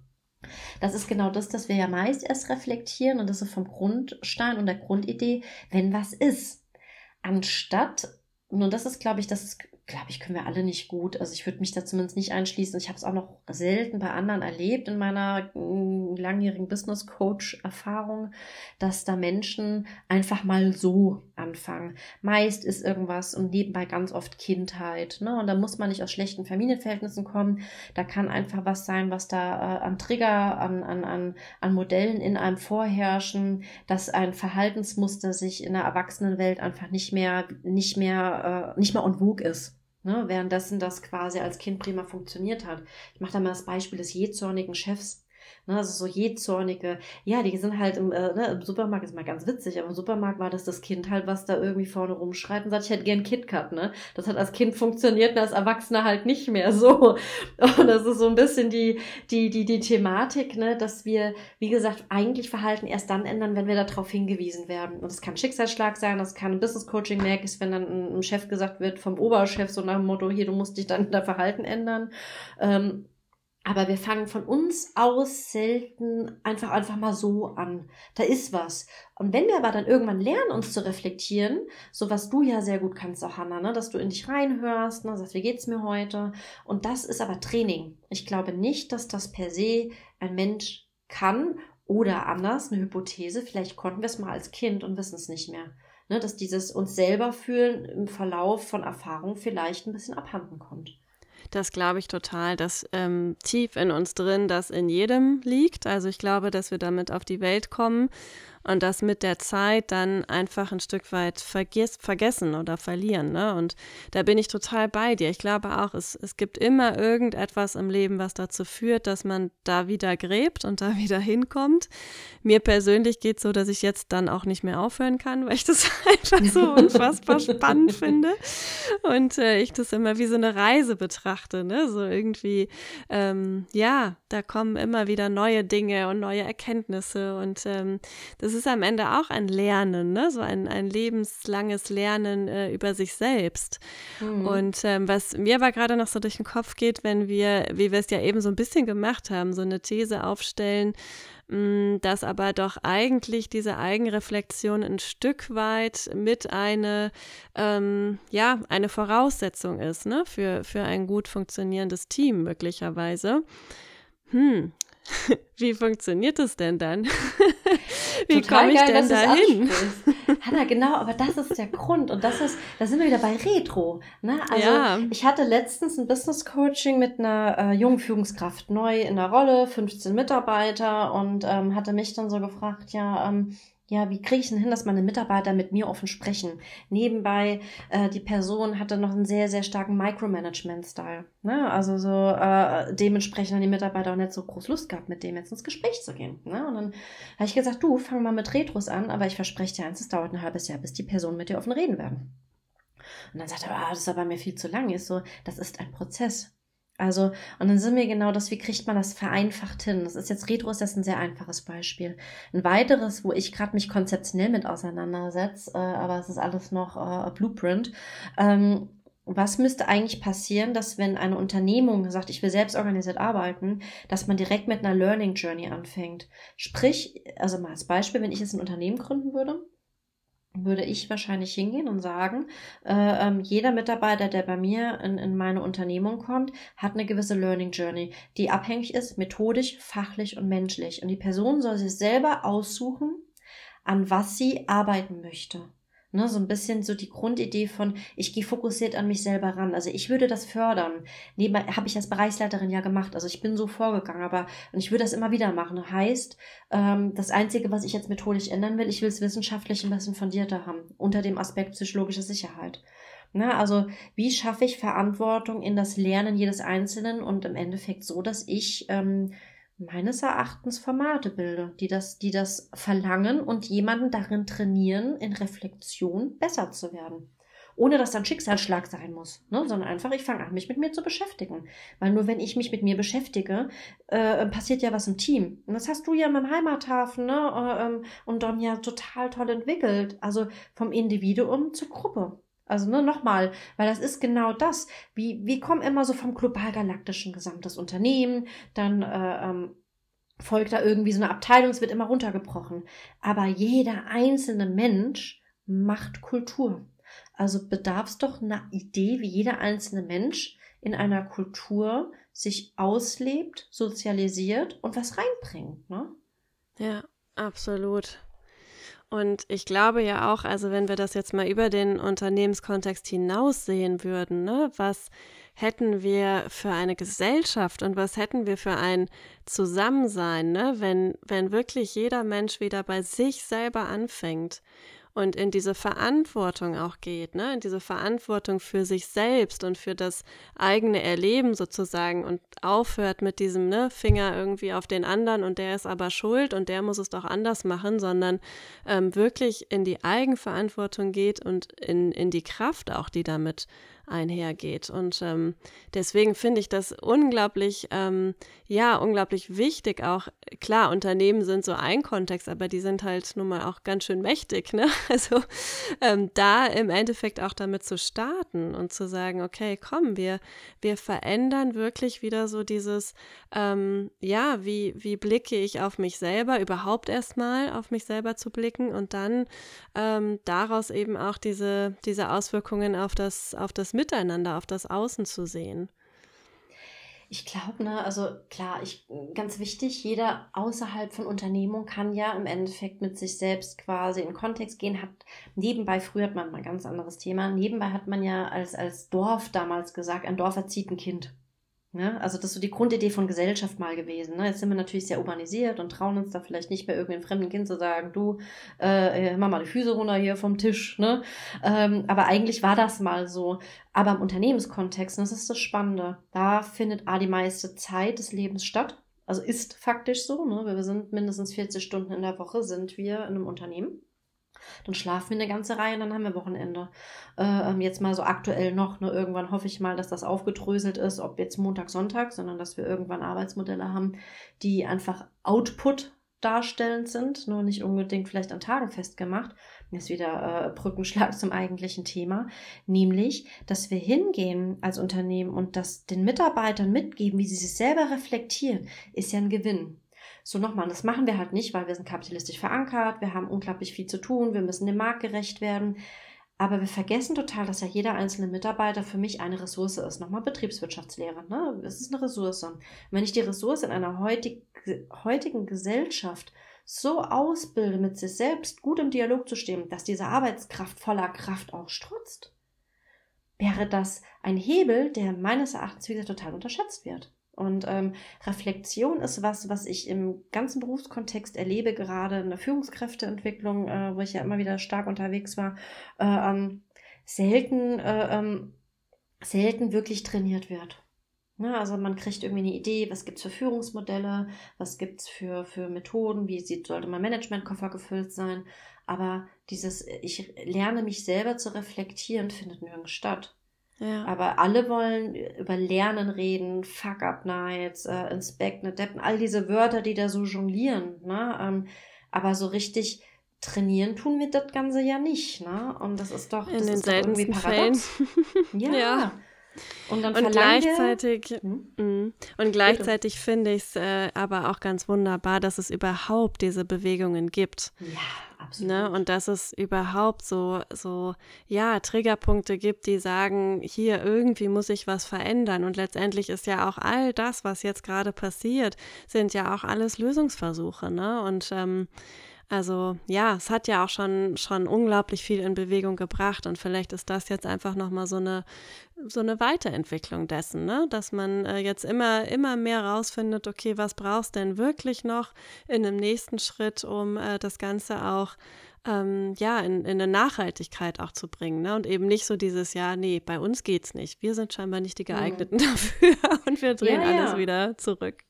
[SPEAKER 2] das ist genau das, dass wir ja meist erst reflektieren und das ist vom Grundstein und der Grundidee, wenn was ist. Anstatt, und das ist, glaube ich, das ist glaube ich, können wir alle nicht gut. Also ich würde mich da zumindest nicht einschließen. Ich habe es auch noch selten bei anderen erlebt in meiner mm, langjährigen Business Coach Erfahrung, dass da Menschen einfach mal so anfangen. Meist ist irgendwas und nebenbei ganz oft Kindheit. Ne? Und da muss man nicht aus schlechten Familienverhältnissen kommen. Da kann einfach was sein, was da äh, an Trigger, an, an, an, an Modellen in einem vorherrschen, dass ein Verhaltensmuster sich in der Erwachsenenwelt einfach nicht mehr, nicht mehr, äh, nicht mehr on vogue ist. Ne, währenddessen das quasi als Kind prima funktioniert hat. Ich mache da mal das Beispiel des jähzornigen Chefs. Ne, also so jähzornige, ja, die sind halt im, äh, ne, im Supermarkt, ist mal ganz witzig, aber im Supermarkt war das das Kind halt, was da irgendwie vorne rumschreit und sagt, ich hätte gern KitKat, ne? Das hat als Kind funktioniert und als Erwachsener halt nicht mehr so. Und das ist so ein bisschen die, die, die, die Thematik, ne, dass wir, wie gesagt, eigentlich Verhalten erst dann ändern, wenn wir darauf hingewiesen werden. Und es kann Schicksalsschlag sein, das kann ein Business Coaching merk ist, wenn dann ein Chef gesagt wird vom Oberchef so nach dem Motto, hier, du musst dich dann dein Verhalten ändern. Ähm, aber wir fangen von uns aus selten einfach, einfach mal so an. Da ist was. Und wenn wir aber dann irgendwann lernen, uns zu reflektieren, so was du ja sehr gut kannst, auch Hannah, ne, dass du in dich reinhörst, ne, sagst, wie geht's mir heute? Und das ist aber Training. Ich glaube nicht, dass das per se ein Mensch kann oder anders, eine Hypothese, vielleicht konnten wir es mal als Kind und wissen es nicht mehr. Ne, dass dieses uns selber fühlen im Verlauf von Erfahrung vielleicht ein bisschen abhanden kommt.
[SPEAKER 1] Das glaube ich total, dass ähm, tief in uns drin das in jedem liegt. Also ich glaube, dass wir damit auf die Welt kommen und das mit der Zeit dann einfach ein Stück weit vergiss, vergessen oder verlieren. Ne? Und da bin ich total bei dir. Ich glaube auch, es, es gibt immer irgendetwas im Leben, was dazu führt, dass man da wieder gräbt und da wieder hinkommt. Mir persönlich geht es so, dass ich jetzt dann auch nicht mehr aufhören kann, weil ich das einfach so unfassbar spannend finde und äh, ich das immer wie so eine Reise betrachte. Ne? So irgendwie, ähm, ja, da kommen immer wieder neue Dinge und neue Erkenntnisse und ähm, das es ist am Ende auch ein Lernen, ne? so ein, ein lebenslanges Lernen äh, über sich selbst. Mhm. Und ähm, was mir aber gerade noch so durch den Kopf geht, wenn wir, wie wir es ja eben so ein bisschen gemacht haben, so eine These aufstellen, mm, dass aber doch eigentlich diese Eigenreflexion ein Stück weit mit eine, ähm, ja, eine Voraussetzung ist, ne, für, für ein gut funktionierendes Team möglicherweise. Hm, wie funktioniert das denn dann? wie komme ich denn da hin?
[SPEAKER 2] Hanna, genau, aber das ist der Grund und das ist, da sind wir wieder bei Retro. Ne? Also ja. ich hatte letztens ein Business Coaching mit einer äh, jungen Führungskraft, neu in der Rolle, 15 Mitarbeiter und ähm, hatte mich dann so gefragt, ja, ähm, ja, wie kriege ich denn hin, dass meine Mitarbeiter mit mir offen sprechen? Nebenbei, äh, die Person hatte noch einen sehr, sehr starken Micromanagement-Style. Ne? Also so äh, dementsprechend haben die Mitarbeiter auch nicht so groß Lust gehabt, mit dem jetzt ins Gespräch zu gehen. Ne? Und dann habe ich gesagt, du, fang mal mit Retros an, aber ich verspreche dir eins, es dauert ein halbes Jahr, bis die Personen mit dir offen reden werden. Und dann sagt er, ah, das ist aber mir viel zu lang. Ist so, das ist ein Prozess. Also, und dann sind wir genau das, wie kriegt man das vereinfacht hin? Das ist jetzt Retro, ist das ein sehr einfaches Beispiel. Ein weiteres, wo ich gerade mich konzeptionell mit auseinandersetze, äh, aber es ist alles noch äh, Blueprint. Ähm, was müsste eigentlich passieren, dass wenn eine Unternehmung sagt, ich will selbst organisiert arbeiten, dass man direkt mit einer Learning Journey anfängt? Sprich, also mal als Beispiel, wenn ich jetzt ein Unternehmen gründen würde, würde ich wahrscheinlich hingehen und sagen, äh, ähm, jeder Mitarbeiter, der bei mir in, in meine Unternehmung kommt, hat eine gewisse Learning Journey, die abhängig ist, methodisch, fachlich und menschlich. Und die Person soll sich selber aussuchen, an was sie arbeiten möchte. Ne, so ein bisschen so die Grundidee von, ich gehe fokussiert an mich selber ran. Also ich würde das fördern. Nebenbei habe ich als Bereichsleiterin ja gemacht. Also ich bin so vorgegangen, aber und ich würde das immer wieder machen. Heißt, ähm, das Einzige, was ich jetzt methodisch ändern will, ich will es wissenschaftlich ein bisschen fundierter haben, unter dem Aspekt psychologische Sicherheit. Na, also wie schaffe ich Verantwortung in das Lernen jedes Einzelnen und im Endeffekt so, dass ich ähm, meines Erachtens Formate bilde, die das, die das verlangen und jemanden darin trainieren, in Reflexion besser zu werden. Ohne dass dann Schicksalsschlag sein muss, ne? sondern einfach, ich fange an, mich mit mir zu beschäftigen. Weil nur wenn ich mich mit mir beschäftige, äh, passiert ja was im Team. Und das hast du ja in meinem Heimathafen ne? Äh, ähm, und dann ja total toll entwickelt. Also vom Individuum zur Gruppe. Also ne, nochmal, weil das ist genau das. Wie, wir kommen immer so vom global-galaktischen gesamtes Unternehmen, dann äh, ähm, folgt da irgendwie so eine Abteilung, es wird immer runtergebrochen. Aber jeder einzelne Mensch macht Kultur. Also bedarf es doch einer Idee, wie jeder einzelne Mensch in einer Kultur sich auslebt, sozialisiert und was reinbringt. Ne?
[SPEAKER 1] Ja, absolut. Und ich glaube ja auch, also wenn wir das jetzt mal über den Unternehmenskontext hinaus sehen würden, ne, was hätten wir für eine Gesellschaft und was hätten wir für ein Zusammensein, ne, wenn, wenn wirklich jeder Mensch wieder bei sich selber anfängt und in diese Verantwortung auch geht, ne? in diese Verantwortung für sich selbst und für das eigene Erleben sozusagen und aufhört mit diesem ne, Finger irgendwie auf den anderen und der ist aber schuld und der muss es doch anders machen, sondern ähm, wirklich in die Eigenverantwortung geht und in, in die Kraft auch, die damit einhergeht. Und ähm, deswegen finde ich das unglaublich, ähm, ja, unglaublich wichtig. Auch klar, Unternehmen sind so ein Kontext, aber die sind halt nun mal auch ganz schön mächtig. Ne? Also ähm, da im Endeffekt auch damit zu starten und zu sagen, okay, komm, wir, wir verändern wirklich wieder so dieses, ähm, ja, wie, wie blicke ich auf mich selber, überhaupt erstmal auf mich selber zu blicken und dann ähm, daraus eben auch diese, diese Auswirkungen auf das, auf das Miteinander, auf das Außen zu sehen.
[SPEAKER 2] Ich glaube, ne, also klar, ich, ganz wichtig, jeder außerhalb von Unternehmung kann ja im Endeffekt mit sich selbst quasi in Kontext gehen, hat nebenbei, früher hat man mal ein ganz anderes Thema, nebenbei hat man ja als, als Dorf damals gesagt, ein Dorf erzieht ein Kind. Ja, also das ist so die Grundidee von Gesellschaft mal gewesen. Ne? Jetzt sind wir natürlich sehr urbanisiert und trauen uns da vielleicht nicht mehr irgendeinem fremden Kind zu sagen, du, äh, mach mal die Füße runter hier vom Tisch. Ne? Ähm, aber eigentlich war das mal so. Aber im Unternehmenskontext, das ist das Spannende, da findet A die meiste Zeit des Lebens statt. Also ist faktisch so. Ne? Wir sind mindestens 40 Stunden in der Woche, sind wir in einem Unternehmen. Dann schlafen wir eine ganze Reihe und dann haben wir Wochenende. Äh, ähm, jetzt mal so aktuell noch. Ne? Irgendwann hoffe ich mal, dass das aufgedröselt ist, ob jetzt Montag, Sonntag, sondern dass wir irgendwann Arbeitsmodelle haben, die einfach Output darstellend sind, nur nicht unbedingt vielleicht an Tagen festgemacht. Jetzt wieder äh, Brückenschlag zum eigentlichen Thema, nämlich, dass wir hingehen als Unternehmen und das den Mitarbeitern mitgeben, wie sie sich selber reflektieren, ist ja ein Gewinn. So nochmal, das machen wir halt nicht, weil wir sind kapitalistisch verankert, wir haben unglaublich viel zu tun, wir müssen dem Markt gerecht werden. Aber wir vergessen total, dass ja jeder einzelne Mitarbeiter für mich eine Ressource ist. Nochmal Betriebswirtschaftslehre. Ne? Es ist eine Ressource. Und wenn ich die Ressource in einer heutig, heutigen Gesellschaft so ausbilde, mit sich selbst gut im Dialog zu stehen, dass diese Arbeitskraft voller Kraft auch strotzt, wäre das ein Hebel, der meines Erachtens wieder total unterschätzt wird. Und ähm, Reflexion ist was, was ich im ganzen Berufskontext erlebe, gerade in der Führungskräfteentwicklung, äh, wo ich ja immer wieder stark unterwegs war, äh, ähm, selten, äh, ähm, selten wirklich trainiert wird. Ja, ne, also man kriegt irgendwie eine Idee, was gibt's für Führungsmodelle, was gibt's für, für Methoden, wie sieht, sollte mein Managementkoffer gefüllt sein. Aber dieses, ich lerne mich selber zu reflektieren, findet nirgends statt. Ja. Aber alle wollen über Lernen reden, Fuck-Up-Nights, äh, Inspect, ne, Deppen, all diese Wörter, die da so jonglieren. Ne? Ähm, aber so richtig trainieren tun wir das Ganze ja nicht. Ne? Und das ist doch,
[SPEAKER 1] In
[SPEAKER 2] das
[SPEAKER 1] den
[SPEAKER 2] ist
[SPEAKER 1] doch irgendwie paradox.
[SPEAKER 2] Ja. ja.
[SPEAKER 1] Und, dann und gleichzeitig, hm? Mm, und gleichzeitig finde ich es äh, aber auch ganz wunderbar, dass es überhaupt diese Bewegungen gibt.
[SPEAKER 2] Ja, absolut.
[SPEAKER 1] Ne? Und dass es überhaupt so, so, ja, Triggerpunkte gibt, die sagen, hier irgendwie muss ich was verändern. Und letztendlich ist ja auch all das, was jetzt gerade passiert, sind ja auch alles Lösungsversuche. Ne? Und ähm, also ja, es hat ja auch schon, schon unglaublich viel in Bewegung gebracht und vielleicht ist das jetzt einfach nochmal so eine, so eine Weiterentwicklung dessen, ne? dass man äh, jetzt immer, immer mehr rausfindet, okay, was brauchst denn wirklich noch in einem nächsten Schritt, um äh, das Ganze auch ähm, ja, in, in eine Nachhaltigkeit auch zu bringen. Ne? Und eben nicht so dieses, ja, nee, bei uns geht's nicht. Wir sind scheinbar nicht die mhm. geeigneten mhm. dafür und wir drehen ja, alles ja. wieder zurück.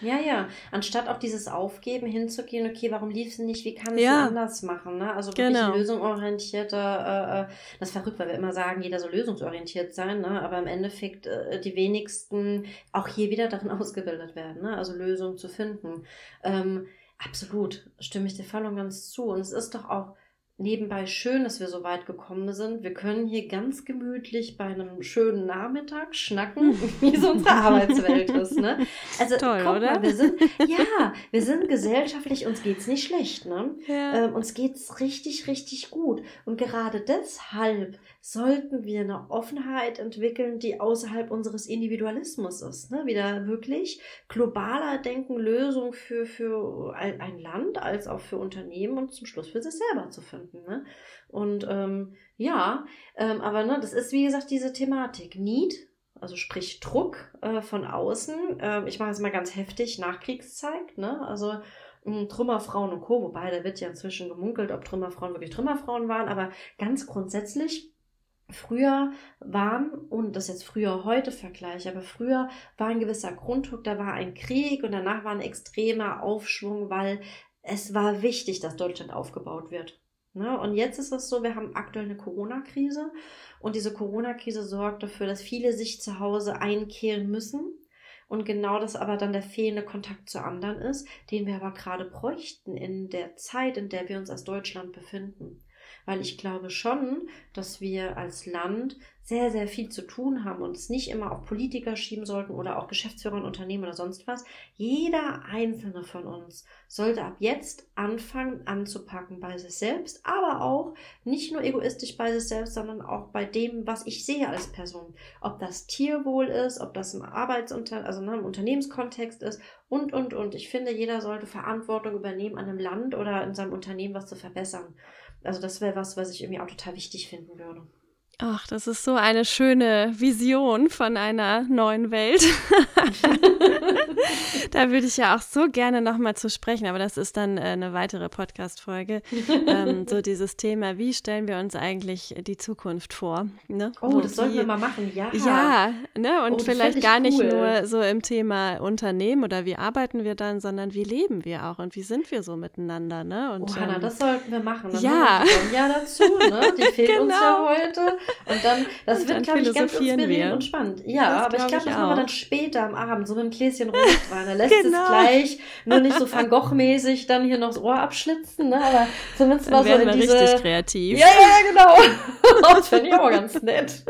[SPEAKER 2] Ja, ja. Anstatt auf dieses Aufgeben hinzugehen, okay, warum lief es nicht, wie kann ich es ja. anders machen? Ne? Also wirklich genau. lösungsorientierte, äh, äh, das ist verrückt, weil wir immer sagen, jeder soll lösungsorientiert sein, ne? aber im Endeffekt äh, die wenigsten auch hier wieder darin ausgebildet werden, ne? also Lösungen zu finden. Ähm, absolut, stimme ich dir voll und ganz zu. Und es ist doch auch nebenbei schön, dass wir so weit gekommen sind. Wir können hier ganz gemütlich bei einem schönen Nachmittag schnacken, wie so unsere Arbeitswelt ist. Ne? Also Toll, guck oder? mal, wir sind ja, wir sind gesellschaftlich, uns geht's nicht schlecht, ne? Ja. Ähm, uns geht's richtig, richtig gut. Und gerade deshalb sollten wir eine Offenheit entwickeln, die außerhalb unseres Individualismus ist. Ne? Wieder wirklich globaler Denken, Lösung für, für ein Land als auch für Unternehmen und zum Schluss für sich selber zu finden. Ne? Und ähm, ja, ähm, aber ne, das ist wie gesagt diese Thematik. Need, also sprich Druck äh, von außen. Äh, ich mache es mal ganz heftig, Nachkriegszeit. Ne? Also hm, Trümmerfrauen und Co., wobei da wird ja inzwischen gemunkelt, ob Trümmerfrauen wirklich Trümmerfrauen waren, aber ganz grundsätzlich Früher waren, und das jetzt früher heute vergleiche, aber früher war ein gewisser Grunddruck, da war ein Krieg und danach war ein extremer Aufschwung, weil es war wichtig, dass Deutschland aufgebaut wird. Ne? Und jetzt ist es so, wir haben aktuell eine Corona-Krise und diese Corona-Krise sorgt dafür, dass viele sich zu Hause einkehren müssen. Und genau das aber dann der fehlende Kontakt zu anderen ist, den wir aber gerade bräuchten in der Zeit, in der wir uns als Deutschland befinden weil ich glaube schon, dass wir als Land sehr, sehr viel zu tun haben und es nicht immer auf Politiker schieben sollten oder auch Geschäftsführer und Unternehmen oder sonst was. Jeder einzelne von uns sollte ab jetzt anfangen anzupacken bei sich selbst, aber auch nicht nur egoistisch bei sich selbst, sondern auch bei dem, was ich sehe als Person. Ob das Tierwohl ist, ob das im Arbeitsunter, also ne, im Unternehmenskontext ist und, und, und. Ich finde, jeder sollte Verantwortung übernehmen, an einem Land oder in seinem Unternehmen was zu verbessern. Also das wäre was, was ich irgendwie auch total wichtig finden würde.
[SPEAKER 1] Ach, das ist so eine schöne Vision von einer neuen Welt. da würde ich ja auch so gerne nochmal zu sprechen, aber das ist dann äh, eine weitere Podcast-Folge. ähm, so dieses Thema, wie stellen wir uns eigentlich die Zukunft vor?
[SPEAKER 2] Ne? Oh, Wo das sollten wir mal machen, ja.
[SPEAKER 1] Ja, ne? und oh, vielleicht gar nicht cool. nur so im Thema Unternehmen oder wie arbeiten wir dann, sondern wie leben wir auch und wie sind wir so miteinander. Ne? Und,
[SPEAKER 2] oh, Hanna, ähm, das sollten wir machen.
[SPEAKER 1] Dann ja.
[SPEAKER 2] Ja, dazu, ne? Die fehlt genau. uns ja genau. heute. Und dann, das und wird, glaube ich, ganz inspirierend wir. und spannend. Ja, das aber ich glaube, das machen wir dann später am Abend, so mit einem Gläschen Rotwein. Da lässt genau. es gleich nur nicht so Van Gogh-mäßig dann hier noch das Ohr abschlitzen, ne? aber zumindest
[SPEAKER 1] mal
[SPEAKER 2] so in
[SPEAKER 1] diese... richtig kreativ.
[SPEAKER 2] Ja, ja, genau. das finde ich auch ganz nett.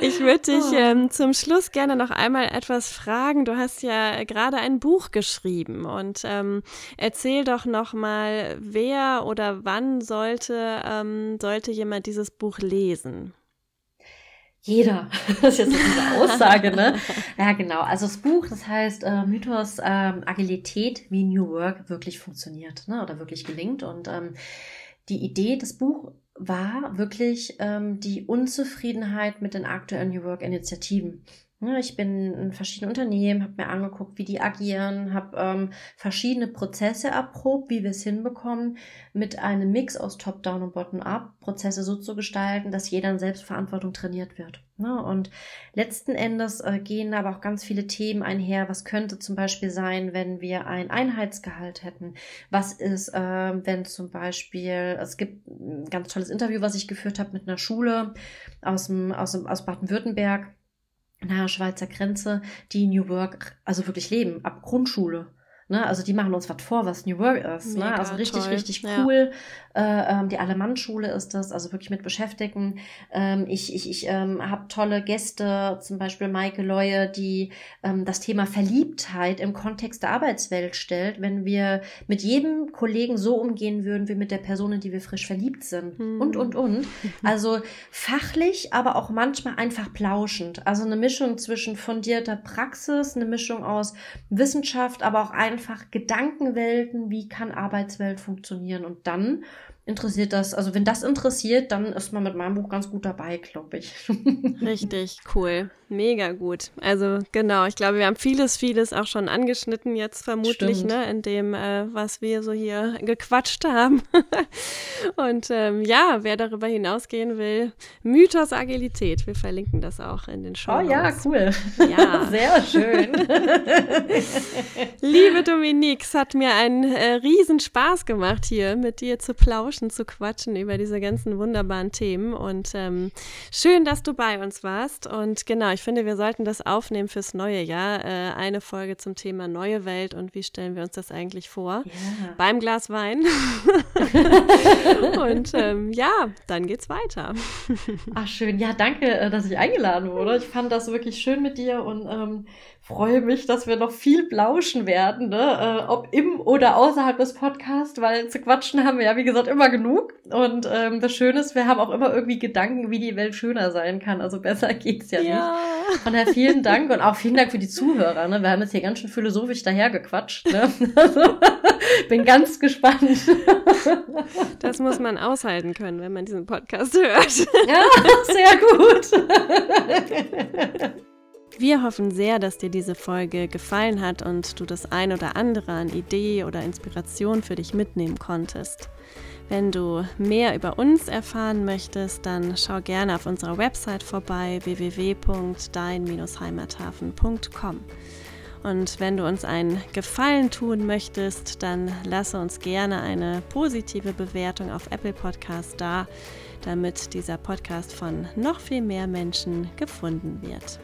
[SPEAKER 1] ich würde dich oh. ähm, zum Schluss gerne noch einmal etwas fragen. Du hast ja gerade ein Buch geschrieben und ähm, erzähl doch noch mal, wer oder wann sollte, ähm, sollte jemand dieses Buch lesen?
[SPEAKER 2] Jeder. Das ist jetzt diese Aussage, ne? Ja, genau. Also das Buch, das heißt äh, Mythos ähm, Agilität, wie New Work wirklich funktioniert, ne? Oder wirklich gelingt. Und ähm, die Idee des Buch war wirklich ähm, die Unzufriedenheit mit den aktuellen New Work-Initiativen. Ne, ich bin in verschiedenen Unternehmen, habe mir angeguckt, wie die agieren, habe ähm, verschiedene Prozesse erprobt, wie wir es hinbekommen, mit einem Mix aus Top-Down und Bottom-Up Prozesse so zu gestalten, dass jeder in Selbstverantwortung trainiert wird. Ne? Und letzten Endes äh, gehen aber auch ganz viele Themen einher. Was könnte zum Beispiel sein, wenn wir ein Einheitsgehalt hätten? Was ist, äh, wenn zum Beispiel, es gibt ein ganz tolles Interview, was ich geführt habe mit einer Schule aus, dem, aus, dem, aus Baden-Württemberg nahe Schweizer Grenze, die New Work also wirklich leben, ab Grundschule. Ne? Also die machen uns was vor, was New Work ist. ne? Also richtig, toll. richtig cool. Ja. Äh, ähm, die Alemann-Schule ist das, also wirklich mit Beschäftigten. Ähm, ich ich, ich ähm, habe tolle Gäste, zum Beispiel Maike Leue, die ähm, das Thema Verliebtheit im Kontext der Arbeitswelt stellt, wenn wir mit jedem Kollegen so umgehen würden, wie mit der Person, in die wir frisch verliebt sind. Hm. Und, und, und. Also fachlich, aber auch manchmal einfach plauschend. Also eine Mischung zwischen fundierter Praxis, eine Mischung aus Wissenschaft, aber auch einfach Gedankenwelten, wie kann Arbeitswelt funktionieren. Und dann interessiert das, also wenn das interessiert, dann ist man mit meinem Buch ganz gut dabei, glaube ich.
[SPEAKER 1] Richtig cool. Mega gut. Also genau, ich glaube, wir haben vieles, vieles auch schon angeschnitten jetzt vermutlich, Stimmt. ne, in dem, äh, was wir so hier gequatscht haben. Und ähm, ja, wer darüber hinausgehen will, Mythos Agilität. Wir verlinken das auch in den Show.
[SPEAKER 2] Oh ja, cool. Ja. Sehr schön.
[SPEAKER 1] Liebe Dominique, es hat mir einen äh, riesen Spaß gemacht, hier mit dir zu plauschen, zu quatschen über diese ganzen wunderbaren Themen. Und ähm, schön, dass du bei uns warst. Und genau, ich finde, wir sollten das aufnehmen fürs neue Jahr. Äh, eine Folge zum Thema neue Welt und wie stellen wir uns das eigentlich vor? Yeah. Beim Glas Wein. und ähm, ja, dann geht's weiter.
[SPEAKER 2] Ach, schön. Ja, danke, äh, dass ich eingeladen wurde. Ich fand das wirklich schön mit dir und ähm, freue mich, dass wir noch viel plauschen werden, ne? Äh, ob im oder außerhalb des Podcasts, weil zu quatschen haben wir ja, wie gesagt, immer genug. Und ähm, das Schöne ist, wir haben auch immer irgendwie Gedanken, wie die Welt schöner sein kann. Also besser geht's ja, ja. nicht. Von daher vielen Dank und auch vielen Dank für die Zuhörer. Ne? Wir haben jetzt hier ganz schön philosophisch dahergequatscht. Ne? Also, bin ganz gespannt.
[SPEAKER 1] Das muss man aushalten können, wenn man diesen Podcast hört.
[SPEAKER 2] Ja, sehr gut.
[SPEAKER 1] Wir hoffen sehr, dass dir diese Folge gefallen hat und du das ein oder andere an Idee oder Inspiration für dich mitnehmen konntest. Wenn du mehr über uns erfahren möchtest, dann schau gerne auf unserer Website vorbei www.dein-heimathafen.com. Und wenn du uns einen Gefallen tun möchtest, dann lasse uns gerne eine positive Bewertung auf Apple Podcast da, damit dieser Podcast von noch viel mehr Menschen gefunden wird.